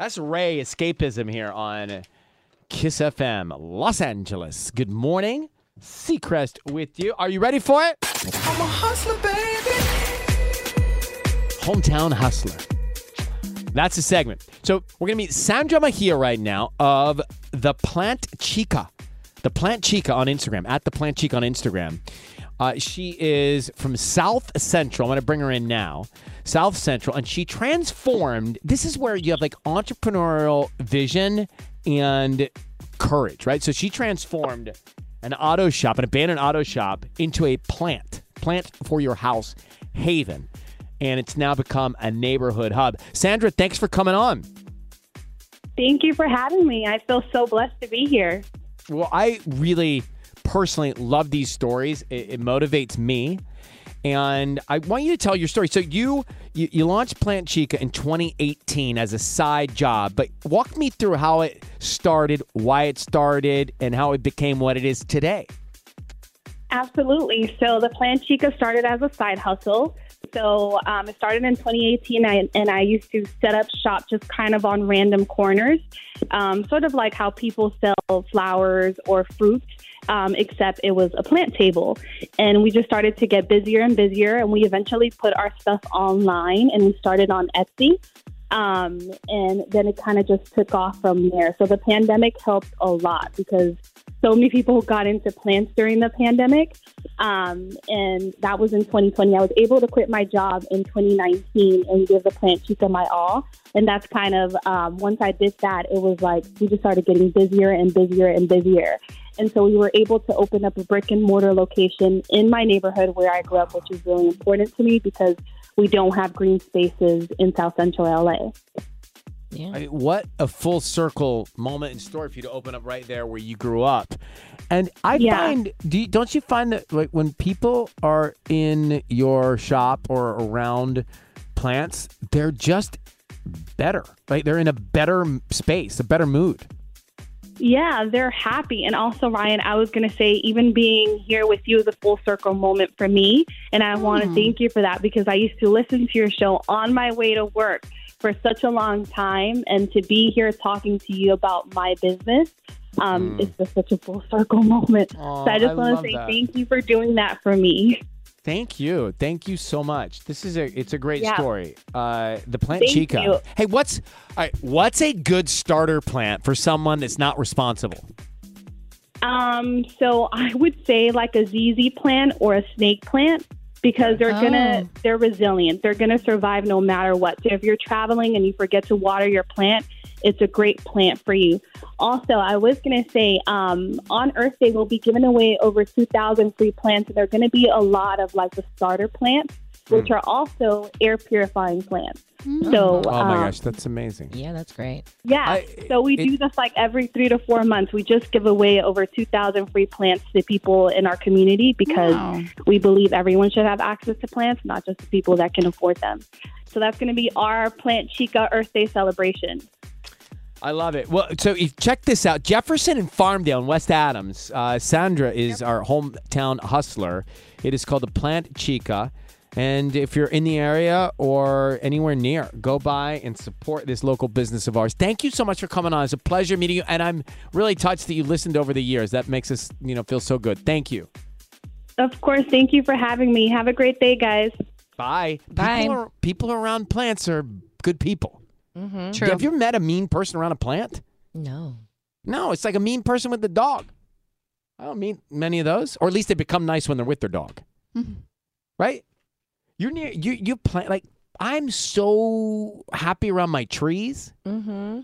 That's Raye Escapism here on Kiss FM, Los Angeles. Good morning. Seacrest with you. Are you ready for it? I'm a hustler, baby. Hometown Hustler. That's the segment. So we're going to meet Sandra Mejia right now of The Plant Chica. The Plant Chica on Instagram, at The Plant Chica on Instagram. Uh, she is from South Central. I'm going to bring her in now. South Central, and she transformed. This is where you have like entrepreneurial vision and courage, right? So she transformed an auto shop, an abandoned auto shop, into a plant, plant for your house haven. And it's now become a neighborhood hub. Sandra, thanks for coming on. Thank you for having me. I feel so blessed to be here. Well, I really personally love these stories. It, it motivates me. And I want you to tell your story. So you, you you launched Plant Chica in 2018 as a side job, but walk me through how it started, why it started, and how it became what it is today. Absolutely. So the Plant Chica started as a side hustle. So um, it started in 2018, I, and I used to set up shop just kind of on random corners, um, sort of like how people sell flowers or fruits um, except it was a plant table. And we just started to get busier and busier, and we eventually put our stuff online and we started on Etsy. Um, and then it kind of just took off from there. So the pandemic helped a lot because so many people got into plants during the pandemic. Um, and that was in 2020. I was able to quit my job in 2019 and give the plant chica my all. And that's kind of, um, once I did that, it was like we just started getting busier and busier and busier. And so we were able to open up a brick and mortar location in my neighborhood where I grew up, which is really important to me because we don't have green spaces in South Central LA. Yeah. I mean, what a full circle moment in story for you to open up right there where you grew up. And I yeah. find, do you, don't you find that like when people are in your shop or around plants, they're just better. Like they're in a better space, a better mood. Yeah, they're happy. And also, Ryan, I was going to say, even being here with you is a full circle moment for me. And I mm. want to thank you for that because I used to listen to your show on my way to work for such a long time. And to be here talking to you about my business um, mm. is just such a full circle moment. Aww, so I just want to say that. thank you for doing that for me. Thank you. Thank you so much. This is a it's a great yeah. story. Uh, the plant Thank chica. You. Hey, what's what's a good starter plant for someone that's not responsible? Um, so I would say like a ZZ plant or a snake plant because they're oh. gonna they're resilient. They're gonna survive no matter what. So if you're traveling and you forget to water your plant, it's a great plant for you. Also, I was going to say um, on Earth Day, we'll be giving away over 2,000 free plants, and going to be a lot of like the starter plants, which Mm. are also air purifying plants. So, oh my um, gosh, that's amazing. Yeah, that's great. yeah. I- so we it- do this like every three to four months. We just give away over 2,000 free plants to people in our community because Wow. we believe everyone should have access to plants, not just the people that can afford them. So that's going to be our Plant Chica Earth Day celebration. I love it. Well, so you check this out. Jefferson and Farmdale in West Adams. Uh, Sandra is our hometown hustler. It is called the Plant Chica. And if you're in the area or anywhere near, go by and support this local business of ours. Thank you so much for coming on. It's a pleasure meeting you. And I'm really touched that you listened over the years. That makes us, you know, feel so good. Thank you. Of course. Thank you for having me. Have a great day, guys. Bye. Bye. People, are, people around plants are good people. Mm-hmm. True. Have you ever met a mean person around a plant? No. No, it's like a mean person with the dog. I don't meet many of those, or at least they become nice when they're with their dog, Mhm. right? You're near you. You plant like I'm so happy around my trees. Mm-hmm.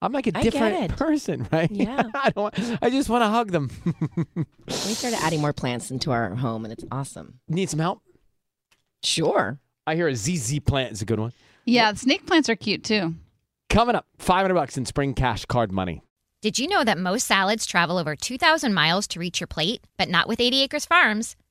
I'm like a different person, right? Yeah. I don't. want- I just want to hug them. We started adding more plants into our home, and it's awesome. Need some help? Sure. I hear a ZZ plant is a good one. Yeah, snake plants are cute too. Coming up, 500 bucks in spring cash card money. Did you know that most salads travel over 2,000 miles to reach your plate? But not with 80 Acres Farms.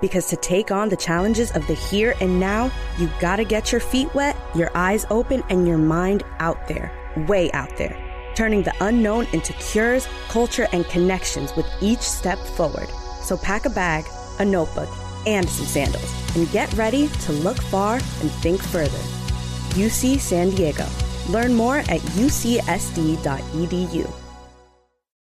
Because to take on the challenges of the here and now, you gotta get your feet wet, your eyes open, and your mind out there. Way out there. Turning the unknown into cures, culture, and connections with each step forward. So pack a bag, a notebook, and some sandals, and get ready to look far and think further. UC San Diego. Learn more at ucsd.edu.